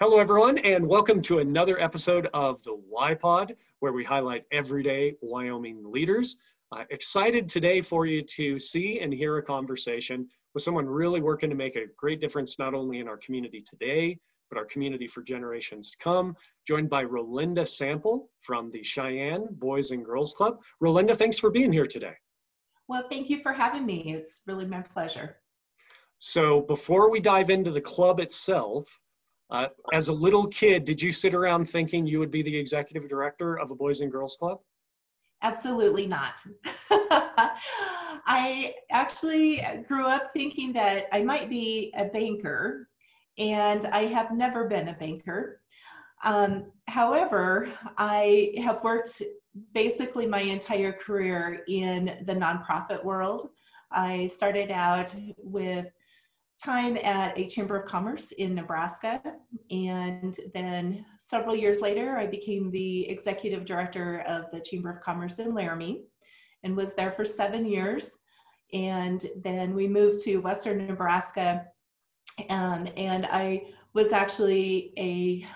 Hello, everyone, and welcome to another episode of the Y Pod, where we highlight everyday Wyoming leaders. Uh, excited today for you to see and hear a conversation with someone really working to make a great difference, not only in our community today, but our community for generations to come. Joined by Rolinda Sample from the Cheyenne Boys and Girls Club. Rolinda, thanks for being here today. Well, thank you for having me. It's really my pleasure. So, before we dive into the club itself, uh, as a little kid, did you sit around thinking you would be the executive director of a Boys and Girls Club? Absolutely not. I actually grew up thinking that I might be a banker, and I have never been a banker. Um, however, I have worked basically my entire career in the nonprofit world. I started out with time at a Chamber of Commerce in Nebraska. And then several years later, I became the executive director of the Chamber of Commerce in Laramie and was there for seven years. And then we moved to Western Nebraska. Um, and I was actually a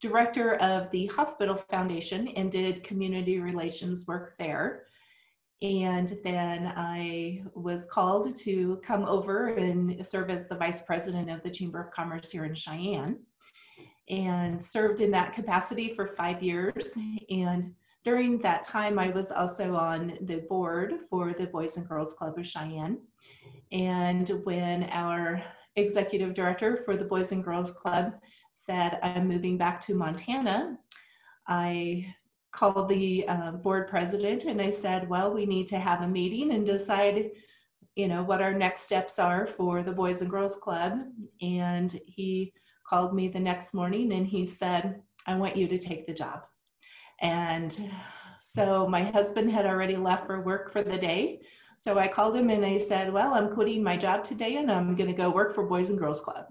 director of the Hospital Foundation and did community relations work there. And then I was called to come over and serve as the vice president of the Chamber of Commerce here in Cheyenne and served in that capacity for five years. And during that time, I was also on the board for the Boys and Girls Club of Cheyenne. And when our executive director for the Boys and Girls Club said, I'm moving back to Montana, I called the uh, board president and I said, well, we need to have a meeting and decide, you know, what our next steps are for the Boys and Girls Club. And he called me the next morning and he said, I want you to take the job. And so my husband had already left for work for the day. So I called him and I said, Well, I'm quitting my job today and I'm going to go work for Boys and Girls Club.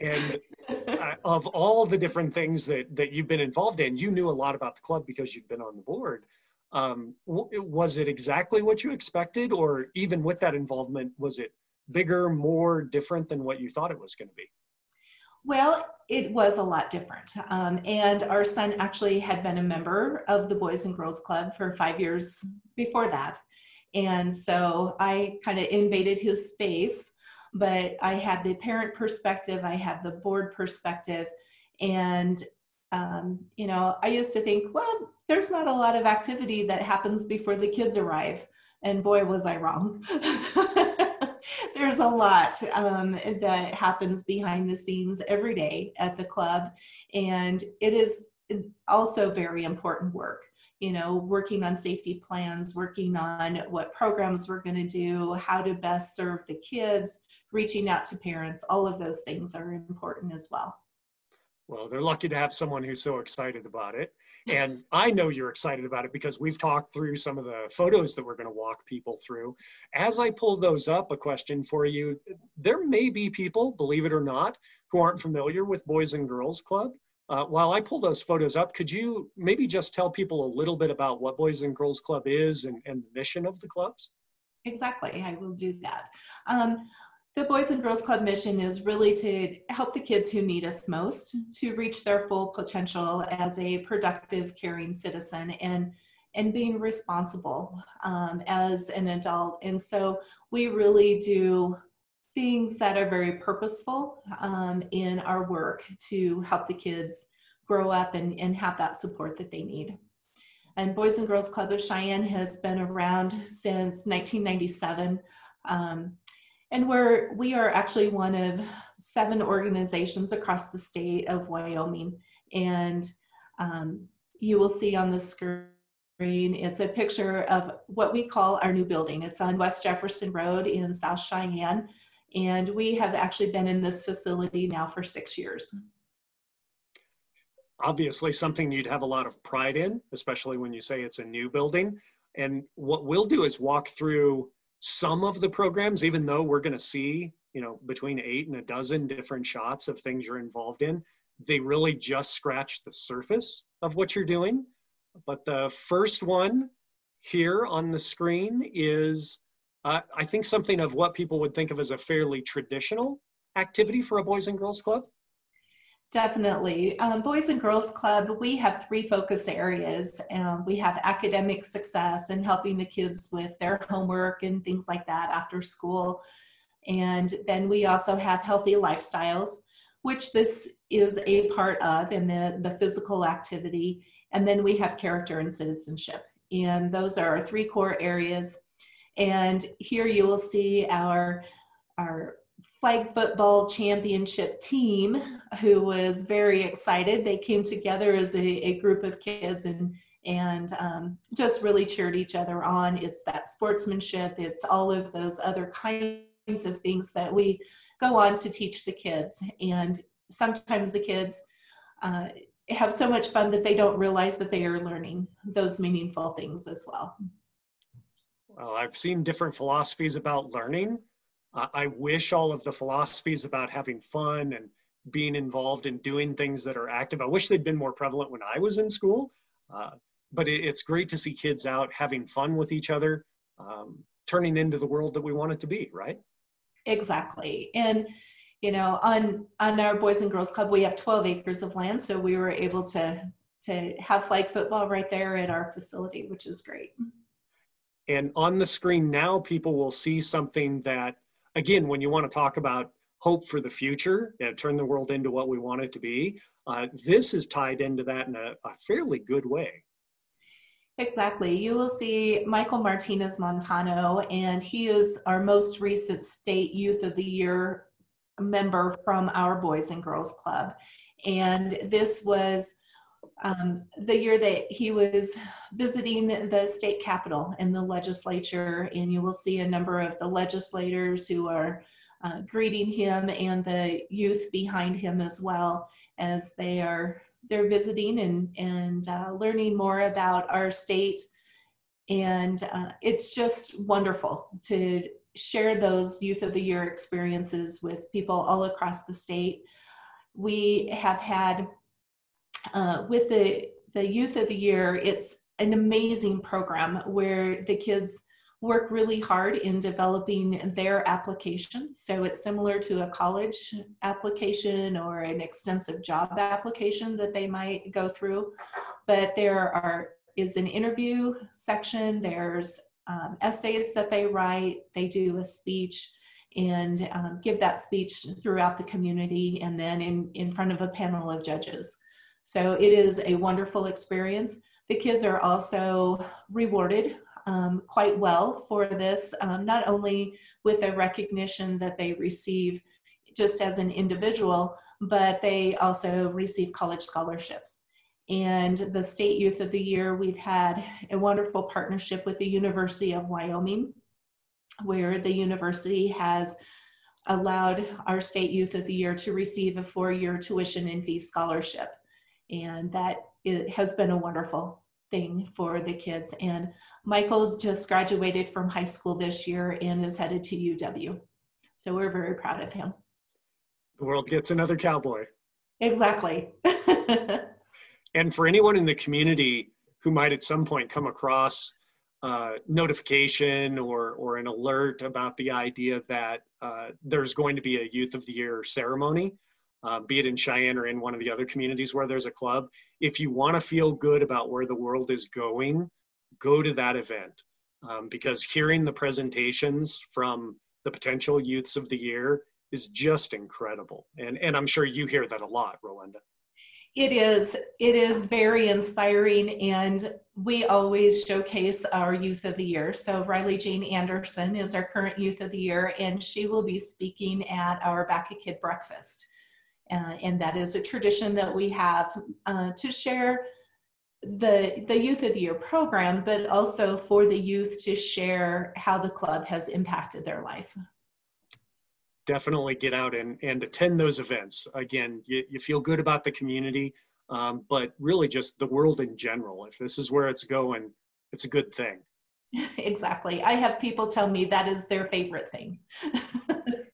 And uh, of all the different things that that you've been involved in, you knew a lot about the club because you've been on the board. Um, was it exactly what you expected, or even with that involvement, was it bigger, more different than what you thought it was going to be? Well, it was a lot different. Um, and our son actually had been a member of the Boys and Girls Club for five years before that. And so I kind of invaded his space but I had the parent perspective, I had the board perspective, and um, you know, I used to think, well, there's not a lot of activity that happens before the kids arrive, and boy, was I wrong. there's a lot um, that happens behind the scenes every day at the club, and it is also very important work you know, working on safety plans, working on what programs we're going to do, how to best serve the kids, reaching out to parents, all of those things are important as well. Well, they're lucky to have someone who's so excited about it. And I know you're excited about it because we've talked through some of the photos that we're going to walk people through. As I pull those up, a question for you there may be people, believe it or not, who aren't familiar with Boys and Girls Club. Uh, while I pull those photos up, could you maybe just tell people a little bit about what Boys and Girls Club is and, and the mission of the clubs? Exactly, I will do that. Um, the Boys and Girls Club mission is really to help the kids who need us most to reach their full potential as a productive, caring citizen and and being responsible um, as an adult. And so we really do things that are very purposeful um, in our work to help the kids grow up and, and have that support that they need. And Boys and Girls Club of Cheyenne has been around since 1997. Um, and we're we are actually one of seven organizations across the state of Wyoming, and um, you will see on the screen it's a picture of what we call our new building. It's on West Jefferson Road in South Cheyenne, and we have actually been in this facility now for six years. Obviously, something you'd have a lot of pride in, especially when you say it's a new building. And what we'll do is walk through some of the programs, even though we're going to see, you know, between eight and a dozen different shots of things you're involved in, they really just scratch the surface of what you're doing. But the first one here on the screen is, uh, I think, something of what people would think of as a fairly traditional activity for a Boys and Girls Club. Definitely. Um, Boys and Girls Club, we have three focus areas. Um, we have academic success and helping the kids with their homework and things like that after school. And then we also have healthy lifestyles, which this is a part of in the, the physical activity. And then we have character and citizenship. And those are our three core areas. And here you will see our, our flag football championship team who was very excited. They came together as a, a group of kids and and um, just really cheered each other on. It's that sportsmanship. It's all of those other kinds of things that we go on to teach the kids. And sometimes the kids uh, have so much fun that they don't realize that they are learning those meaningful things as well. Well, I've seen different philosophies about learning. Uh, I wish all of the philosophies about having fun and being involved in doing things that are active, I wish they'd been more prevalent when I was in school. Uh, but it, it's great to see kids out having fun with each other, um, turning into the world that we want it to be, right? Exactly. And you know, on on our Boys and Girls Club, we have 12 acres of land, so we were able to to have flag football right there at our facility, which is great. And on the screen now, people will see something that again, when you want to talk about hope for the future, you know, turn the world into what we want it to be, uh, this is tied into that in a, a fairly good way. Exactly. You will see Michael Martinez Montano, and he is our most recent state youth of the year member from our Boys and Girls Club. And this was um, the year that he was visiting the state capitol and the legislature, and you will see a number of the legislators who are uh, greeting him and the youth behind him as well as they are they're visiting and and uh, learning more about our state. And uh, it's just wonderful to share those youth of the year experiences with people all across the state. We have had uh, with the, the Youth of the Year, it's an amazing program where the kids work really hard in developing their application. So it's similar to a college application or an extensive job application that they might go through. But there are is an interview section. There's um, essays that they write. They do a speech and um, give that speech throughout the community and then in, in front of a panel of judges. So it is a wonderful experience. The kids are also rewarded um, quite well for this, um, not only with the recognition that they receive just as an individual, but they also receive college scholarships. And the State Youth of the Year, we've had a wonderful partnership with the University of Wyoming, where the university has allowed our State Youth of the Year to receive a four year tuition and fee scholarship and that it has been a wonderful thing for the kids. And Michael just graduated from high school this year and is headed to UW. So we're very proud of him. The world gets another cowboy. Exactly. and for anyone in the community who might at some point come across uh, notification or or an alert about the idea that uh, there's going to be a Youth of the Year ceremony, uh, be it in Cheyenne or in one of the other communities where there's a club. If you want to feel good about where the world is going, go to that event um, because hearing the presentations from the potential youths of the year is just incredible. And, and I'm sure you hear that a lot, Rolinda. It is. It is very inspiring, and we always showcase our Youth of the Year. So, Riley Jane Anderson is our current Youth of the Year, and she will be speaking at our Back a Kid breakfast. Uh, and that is a tradition that we have uh, to share the the youth of the year program but also for the youth to share how the club has impacted their life. Definitely get out and, and attend those events. Again you, you feel good about the community um, but really just the world in general. If this is where it's going it's a good thing. Exactly. I have people tell me that is their favorite thing.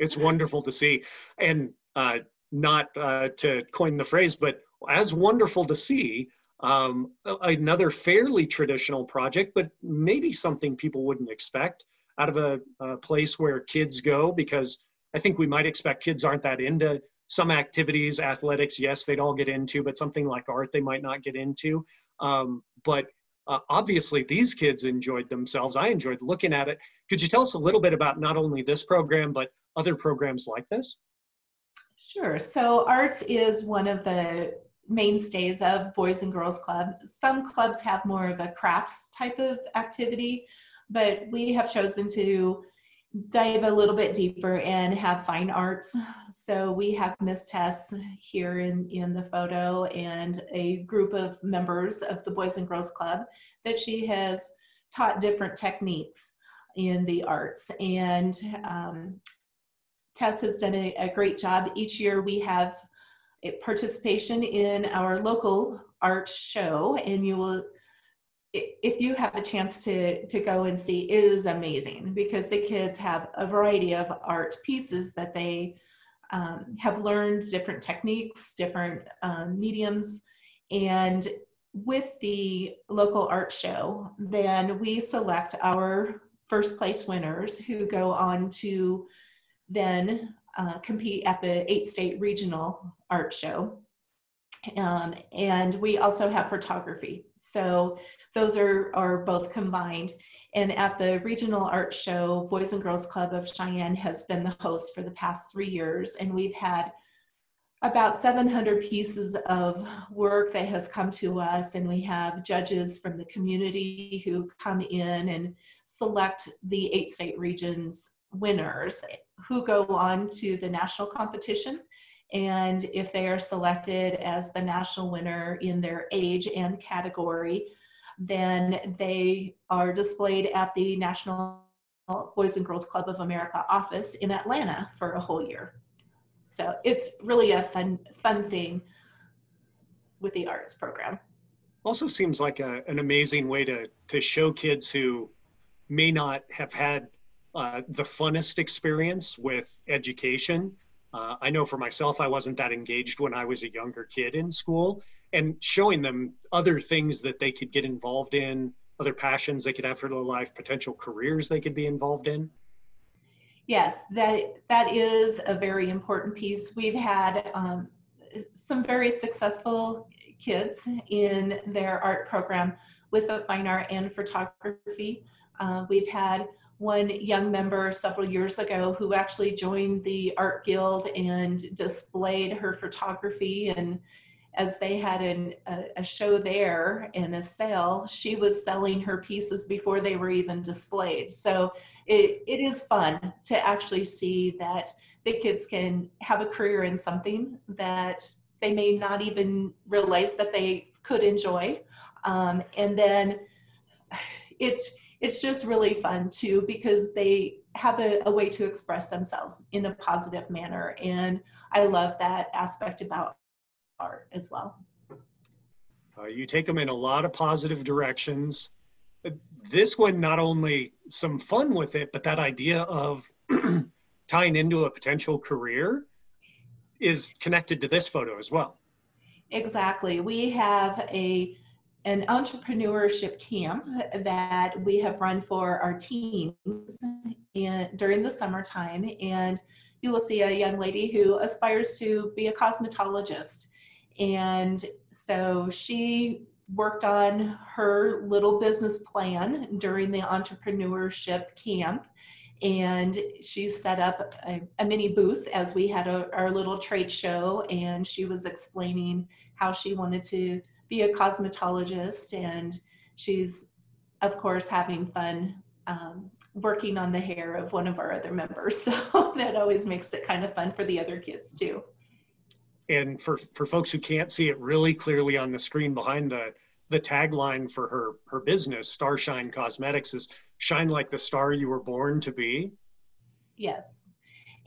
It's wonderful to see. And uh, not uh, to coin the phrase, but as wonderful to see um, another fairly traditional project, but maybe something people wouldn't expect out of a, a, place where kids go because I think we might expect kids aren't that into some activities, athletics, yes, they'd all get into, but something like art they might not get into. Um, but uh, obviously, these kids enjoyed themselves. I enjoyed looking at it. Could you tell us a little bit about not only this program, but other programs like this? Sure. So, arts is one of the mainstays of Boys and Girls Club. Some clubs have more of a crafts type of activity, but we have chosen to dive a little bit deeper and have fine arts. So we have Miss Tess here in, in the photo and a group of members of the Boys and Girls Club that she has taught different techniques in the arts. And um, Tess has done a, a great job. Each year we have participation in our local art show and you will if you have a chance to to go and see it is amazing because the kids have a variety of art pieces that they um, have learned different techniques different um, mediums and with the local art show then we select our first place winners who go on to then uh, compete at the eight state regional art show um, and we also have photography. So those are, are both combined. And at the regional art show, Boys and Girls Club of Cheyenne has been the host for the past three years. And we've had about 700 pieces of work that has come to us. And we have judges from the community who come in and select the eight state regions winners who go on to the national competition and if they are selected as the national winner in their age and category, then they are displayed at the National Boys and Girls Club of America office in Atlanta for a whole year. So it's really a fun, fun thing with the arts program. Also seems like a, an amazing way to, to show kids who may not have had uh, the funnest experience with education uh, I know for myself, I wasn't that engaged when I was a younger kid in school, and showing them other things that they could get involved in, other passions they could have for their life, potential careers they could be involved in. Yes, that that is a very important piece. We've had um, some very successful kids in their art program with the fine art and photography. Uh, we've had one young member several years ago who actually joined the art guild and displayed her photography. And as they had an, a, a, show there and a sale she was selling her pieces before they were even displayed. So it, it is fun to actually see that the kids can have a career in something that they may not even realize that they could enjoy. Um, and then it's it's just really fun too because they have a, a, way to express themselves in a positive manner and i love that aspect about art as well. Uh, you take them in a lot of positive directions. This one not only some fun with it but that idea of tying into a potential career is connected to this photo as well. Exactly. We have a an entrepreneurship camp that we have run for our teams in, during the summertime. And you will see a young lady who aspires to be a cosmetologist. And so she worked on her little business plan during the entrepreneurship camp. And she set up a, a mini booth as we had a, our little trade show. And she was explaining how she wanted to be a cosmetologist and she's of course having fun um, working on the hair of one of our other members so that always makes it kind of fun for the other kids too. And for for folks who can't see it really clearly on the screen behind the the tagline for her her business starshine cosmetics is shine like the star you were born to be. Yes.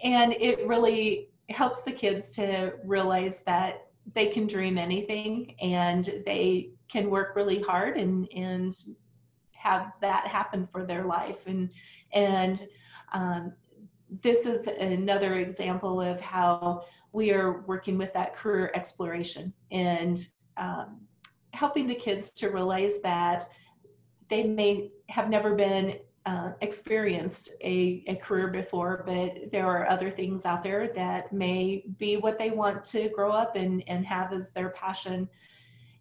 And it really helps the kids to realize that they can dream anything and they can work really hard and and have that happen for their life. And and um, this is another example of how we are working with that career exploration and um, helping the kids to realize that they may have never been uh, experienced a, a career before, but there are other things out there that may be what they want to grow up and, and have as their passion.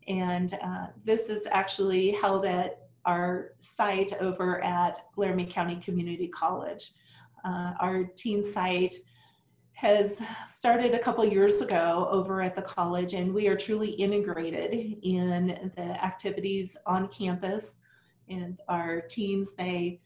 And uh, this is actually held at our site over at Laramie County Community College. Uh, our teen site has started a couple years ago over at the college, and we are truly integrated in the activities on campus. And our teens, they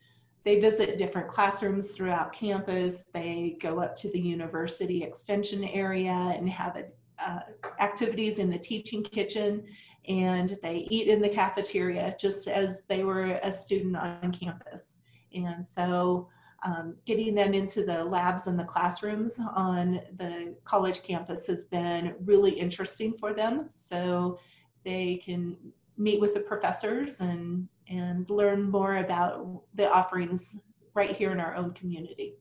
they visit different classrooms throughout campus. They go up to the university extension area and have uh, activities in the teaching kitchen, and they eat in the cafeteria just as they were a student on campus. And so um, getting them into the labs and the classrooms on the college campus has been really interesting for them. So they can meet with the professors and, and learn more about the offerings right here in our own community.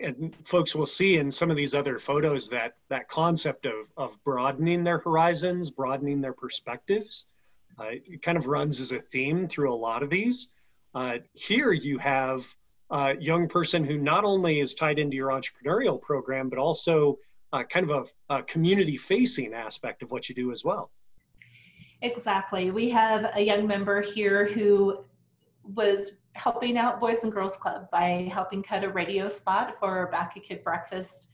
And folks will see in some of these other photos that that concept of, of broadening their horizons, broadening their perspectives, uh, it kind of runs as a theme through a lot of these. Uh, here you have a young person who not only is tied into your entrepreneurial program, but also uh, kind of a, a community facing aspect of what you do as well. Exactly. We have a young member here who was helping out Boys and Girls Club by helping cut a radio spot for Back a Kid Breakfast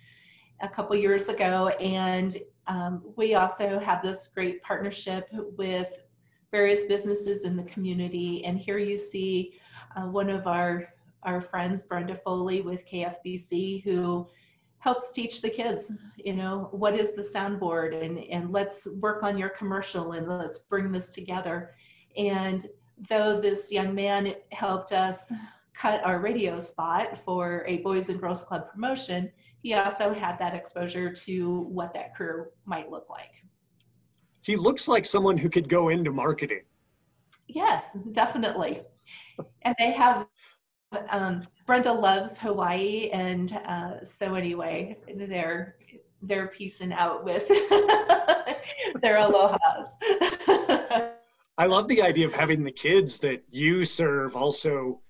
a couple years ago. And um, we also have this great partnership with various businesses in the community. And here you see uh, one of our our friends Brenda Foley with KFBC who helps teach the kids you know what is the soundboard and and let's work on your commercial and let's bring this together. And though this young man helped us cut our radio spot for a boys and girls club promotion he also had that exposure to what that career might look like. He looks like someone who could go into marketing. Yes definitely. And they have um, Brenda loves Hawaii, and uh, so anyway, they're they're piecing out with their alohas. I love the idea of having the kids that you serve also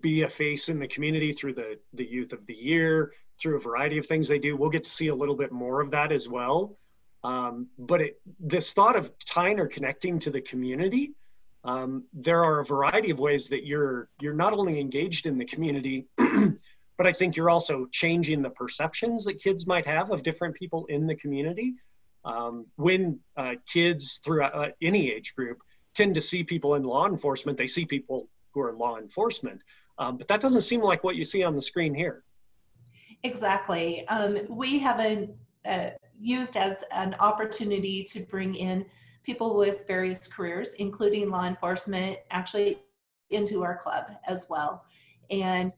be a face in the community through the the youth of the year, through a variety of things they do. We'll get to see a little bit more of that as well. Um, but it, this thought of tying or connecting to the community um, there are a variety of ways that you're you're not only engaged in the community but i think you're also changing the perceptions that kids might have of different people in the community. Um, when uh, kids throughout uh, any age group tend to see people in law enforcement they see people who are law enforcement. Um, but that doesn't seem like what you see on the screen here. Exactly. Um, we haven't uh, used as an opportunity to bring in people with various careers, including law enforcement, actually into our club as well. And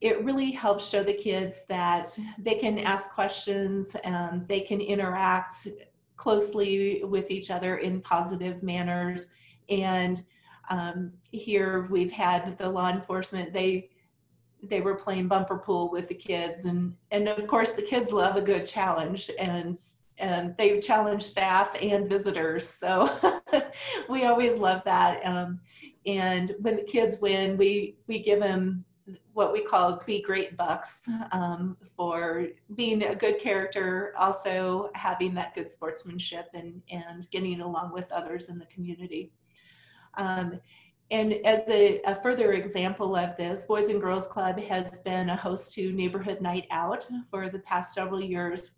it really helps show the kids that they can ask questions, and they can interact closely with each other in positive manners. And um, here we've had the law enforcement, they they were playing bumper pool with the kids and and of course the kids love a good challenge and and they challenge staff and visitors. So we always love that. Um, and when the kids win, we we give them what we call be great bucks um, for being a good character, also having that good sportsmanship and and getting along with others in the community. Um, and as a, a, further example of this, Boys and Girls Club has been a host to Neighborhood Night Out for the past several years.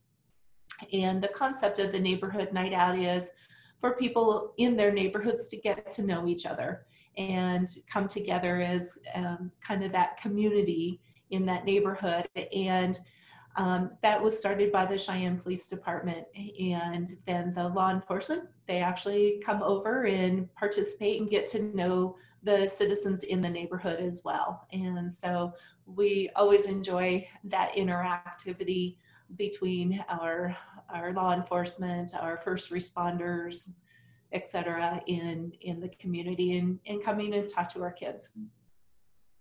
And the concept of the neighborhood night out is for people in their neighborhoods to get to know each other and come together as um, kind of that community in that neighborhood. And um, that was started by the Cheyenne Police Department. And then the law enforcement, they actually come over and participate and get to know the citizens in the neighborhood as well. And so we always enjoy that interactivity between our our law enforcement, our first responders, et cetera, in in the community and, and coming and talk to our kids.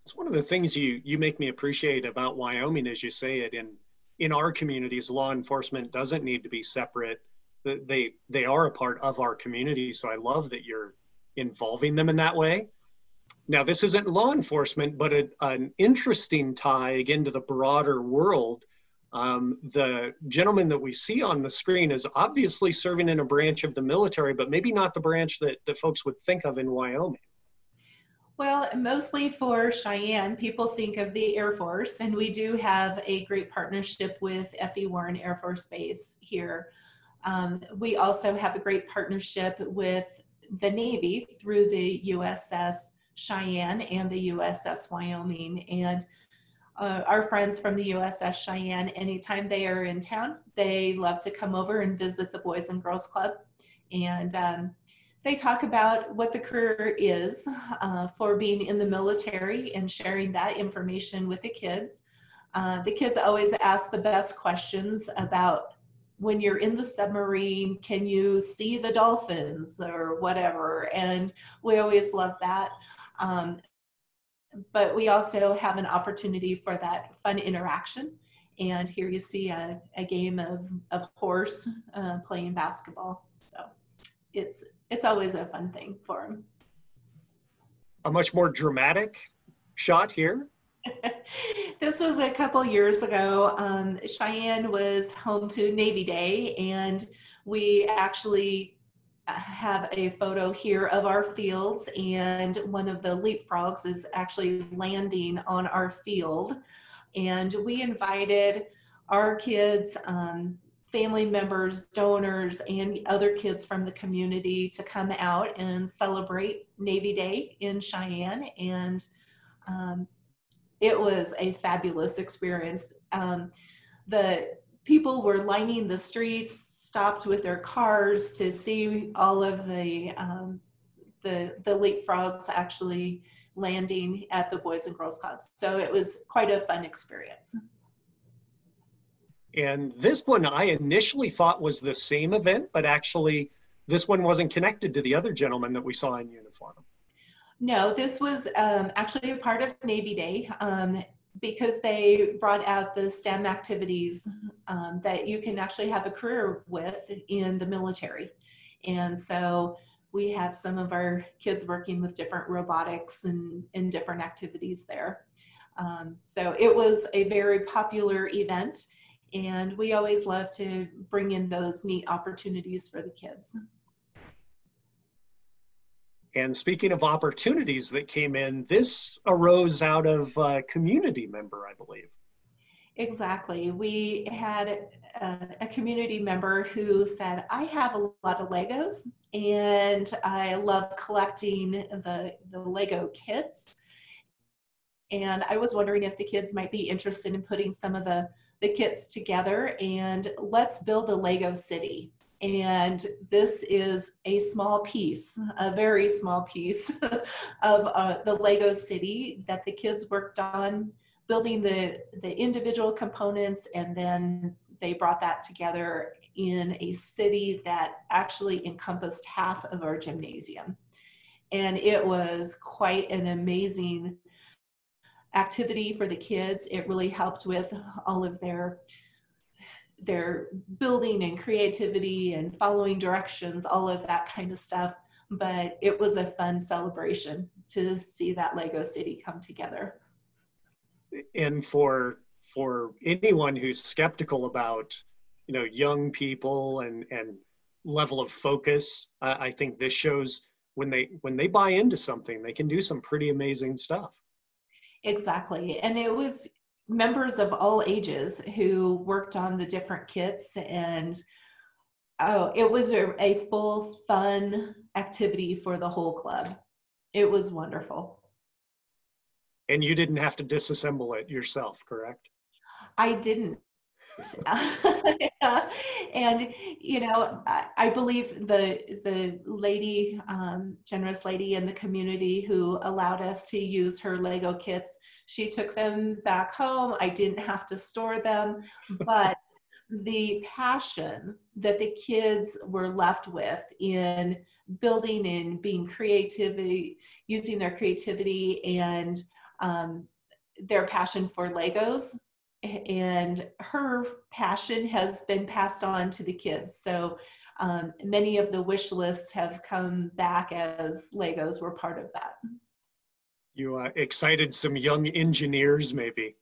It's one of the things you you make me appreciate about Wyoming as you say it in in our communities law enforcement doesn't need to be separate they they are a part of our community so i love that you're involving them in that way now this isn't law enforcement, but a, an interesting tie again to the broader world. Um, the gentleman that we see on the screen is obviously serving in a branch of the military, but maybe not the branch that, that folks would think of in Wyoming. Well, mostly for Cheyenne, people think of the Air Force, and we do have a great partnership with F.E. Warren Air Force Base here. Um, we also have a great partnership with the Navy through the USS Cheyenne and the USS Wyoming. And uh, our friends from the USS Cheyenne, anytime they are in town, they love to come over and visit the Boys and Girls Club. And um, they talk about what the career is uh, for being in the military and sharing that information with the kids. Uh, the kids always ask the best questions about when you're in the submarine, can you see the dolphins or whatever? And we always love that. Um, but we also have an opportunity for that fun interaction. And here you see a, a game of, of horse uh, playing basketball. So it's, it's always a fun thing for them. A much more dramatic shot here. this was a couple years ago. Um, Cheyenne was home to Navy Day, and we actually have a photo here of our fields and one of the leapfrogs is actually landing on our field. And we invited our kids um, family members donors and other kids from the community to come out and celebrate navy day in cheyenne. And um, it was a fabulous experience. Um, the people were lining the streets stopped with their cars to see all of the um, the the leapfrogs actually landing at the Boys and Girls Clubs. So it was quite a fun experience. And this one I initially thought was the same event, but actually this one wasn't connected to the other gentleman that we saw in uniform. No, this was um, actually a part of Navy Day. Um, because they brought out the STEM activities um, that you can actually have a career with in the military. And so we have some of our kids working with different robotics and, and different activities there. Um, so it was a very popular event and we always love to bring in those neat opportunities for the kids. And speaking of opportunities that came in, this arose out of a community member, I believe. Exactly. We had a, a, community member who said, I have a lot of Legos and I love collecting the, the Lego kits. And I was wondering if the kids might be interested in putting some of the, the kits together and let's build a Lego city. And this is a small piece, a very small piece of uh, the Lego city that the kids worked on building the, the individual components and then they brought that together in a city that actually encompassed half of our gymnasium. And it was quite an amazing activity for the kids. It really helped with all of their their building and creativity and following directions, all of that kind of stuff. But it was a fun celebration to see that Lego City come together. And for for anyone who's skeptical about you know young people and and level of focus, uh, I think this shows when they when they buy into something, they can do some pretty amazing stuff. Exactly, and it was members of all ages who worked on the different kits and oh it was a, a, full fun activity for the whole club. It was wonderful. And you didn't have to disassemble it yourself correct? I didn't and you know I, I, believe the the lady um, generous lady in the community who allowed us to use her lego kits she took them back home. I didn't have to store them but the passion that the kids were left with in building and being creativity using their creativity and um, their passion for legos and her passion has been passed on to the kids. So um, many of the wish lists have come back as Legos were part of that. You uh, excited some young engineers, maybe.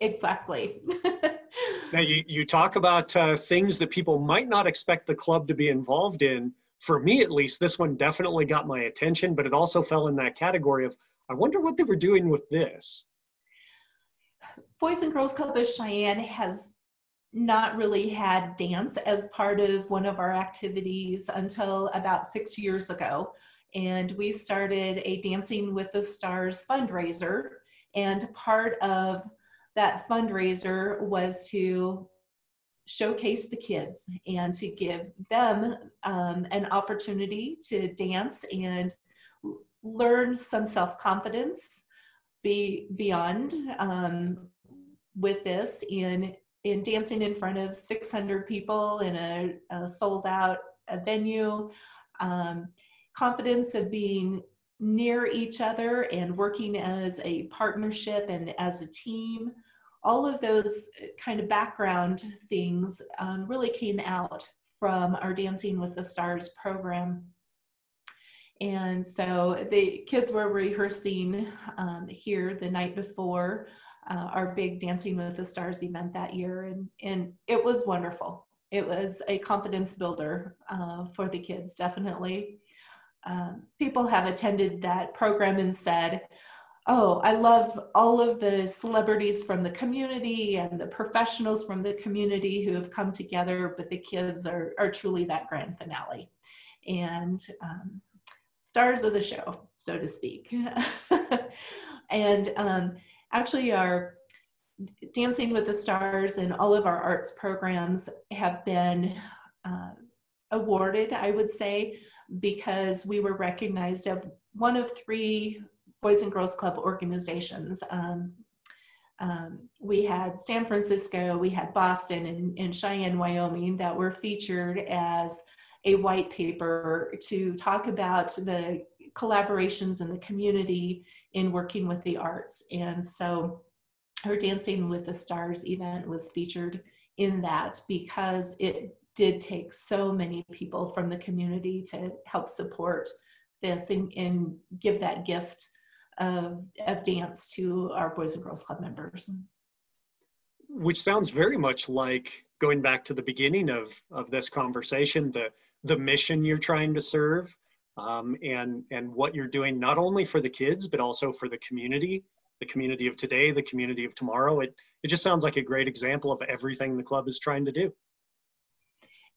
Exactly. now, you, you talk about uh, things that people might not expect the club to be involved in. For me, at least, this one definitely got my attention, but it also fell in that category of I wonder what they were doing with this. Boys and Girls Club of Cheyenne has not really had dance as part of one of our activities until about six years ago. And we started a Dancing with the Stars fundraiser. And part of that fundraiser was to showcase the kids and to give them um, an opportunity to dance and learn some self-confidence be beyond um, with this in in dancing in front of 600 people in a, a sold out a venue. Um, confidence of being near each other and working as a partnership and as a team. All of those kind of background things um, really came out from our dancing with the stars program. And so the kids were rehearsing um, here the night before uh, our big Dancing with the Stars event that year, and and it was wonderful. It was a confidence builder uh, for the kids, definitely. Um, people have attended that program and said, "Oh, I love all of the celebrities from the community and the professionals from the community who have come together, but the kids are are truly that grand finale." And um, stars of the show, so to speak. and um, actually our Dancing with the Stars and all of our arts programs have been uh, awarded, I would say, because we were recognized as one of three Boys and Girls Club organizations. Um, um, we had San Francisco, we had Boston, and, and Cheyenne, Wyoming that were featured as a white paper to talk about the collaborations in the community in working with the arts. And so her Dancing with the Stars event was featured in that because it did take so many people from the community to help support this and, and give that gift of, of dance to our Boys and Girls Club members. Which sounds very much like going back to the beginning of, of this conversation, the, the mission you're trying to serve um, and and what you're doing not only for the kids but also for the community the community of today the community of tomorrow. It it just sounds like a great example of everything the club is trying to do.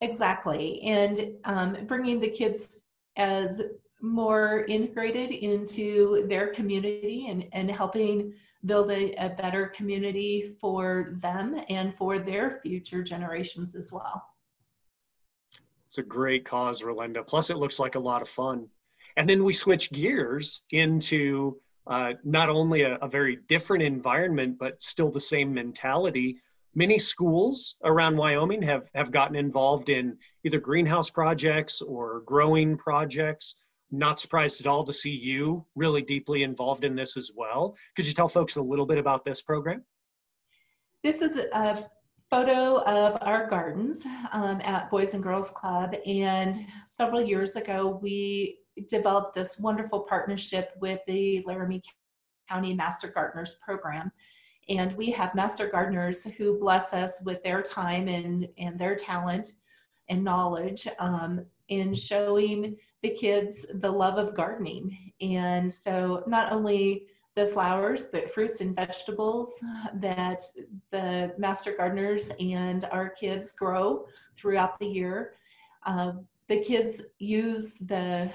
Exactly. And um, bringing the kids as more integrated into their community and, and helping build a, a better community for them and for their future generations as well it's a great cause, Rolinda. Plus, it looks like a lot of fun. And then we switch gears into uh, not only a, a, very different environment, but still the same mentality. Many schools around Wyoming have, have gotten involved in either greenhouse projects or growing projects. Not surprised at all to see you really deeply involved in this as well. Could you tell folks a little bit about this program? This is a photo of our gardens um, at Boys and Girls Club. And several years ago, we developed this wonderful partnership with the Laramie County Master Gardeners Program. And we have master gardeners who bless us with their time and, and their talent and knowledge um, in showing the kids the love of gardening. And so, not only the flowers, but fruits and vegetables that the master gardeners and our kids grow throughout the year. Uh, the kids use the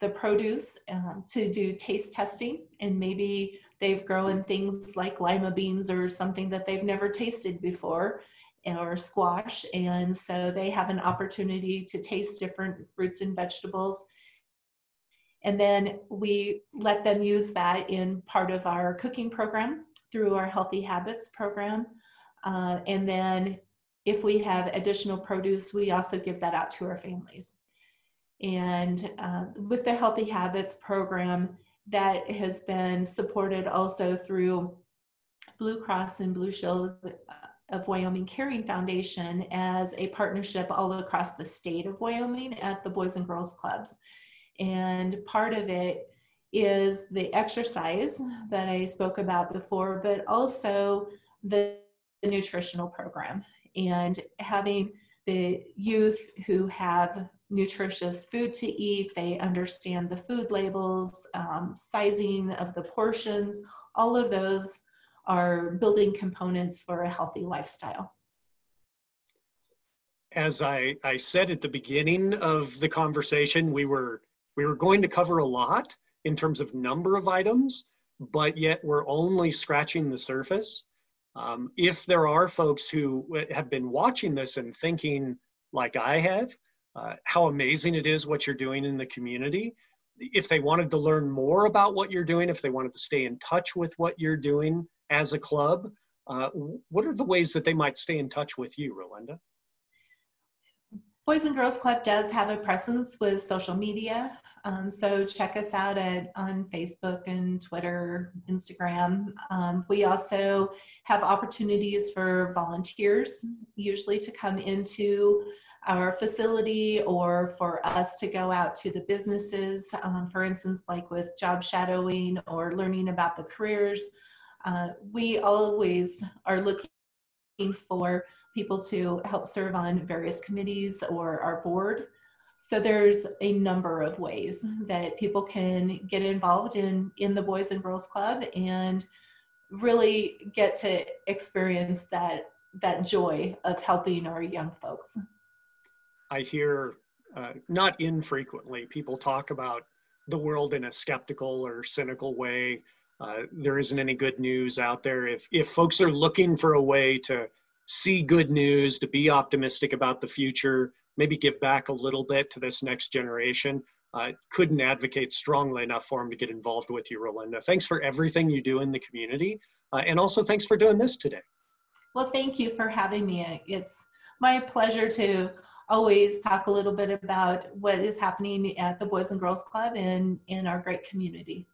the produce um, to do taste testing and maybe they've grown things like lima beans or something that they've never tasted before or squash and so they have an opportunity to taste different fruits and vegetables and then we let them use that in part of our cooking program through our Healthy Habits program. Uh, and then if we have additional produce, we also give that out to our families. And uh, with the Healthy Habits program, that has been supported also through Blue Cross and Blue Shield of Wyoming Caring Foundation as a partnership all across the state of Wyoming at the Boys and Girls Clubs. And part of it is the exercise that I spoke about before, but also the nutritional program and having the youth who have nutritious food to eat, they understand the food labels, um, sizing of the portions, all of those are building components for a healthy lifestyle. As I, I said at the beginning of the conversation, we were we were going to cover a lot in terms of number of items, but yet we're only scratching the surface. Um, if there are folks who have been watching this and thinking, like I have, uh, how amazing it is what you're doing in the community, if they wanted to learn more about what you're doing, if they wanted to stay in touch with what you're doing as a club, uh, what are the ways that they might stay in touch with you, Rolinda? Boys and Girls Club does have a presence with social media. Um, so check us out at, on Facebook and Twitter, Instagram. Um, we also have opportunities for volunteers, usually to come into our facility or for us to go out to the businesses, um, for instance, like with job shadowing or learning about the careers. Uh, we always are looking for people to help serve on various committees or our board. So there's a number of ways that people can get involved in, in the Boys and Girls Club and really get to experience that, that joy of helping our young folks. I hear uh, not infrequently people talk about the world in a skeptical or cynical way. Uh, there isn't any good news out there. If, if folks are looking for a way to see good news, to be optimistic about the future, maybe give back a little bit to this next generation. Uh, couldn't advocate strongly enough for him to get involved with you, Rolinda. Thanks for everything you do in the community. Uh, and also thanks for doing this today. Well, thank you for having me. It's my pleasure to always talk a little bit about what is happening at the Boys and Girls Club and in our great community.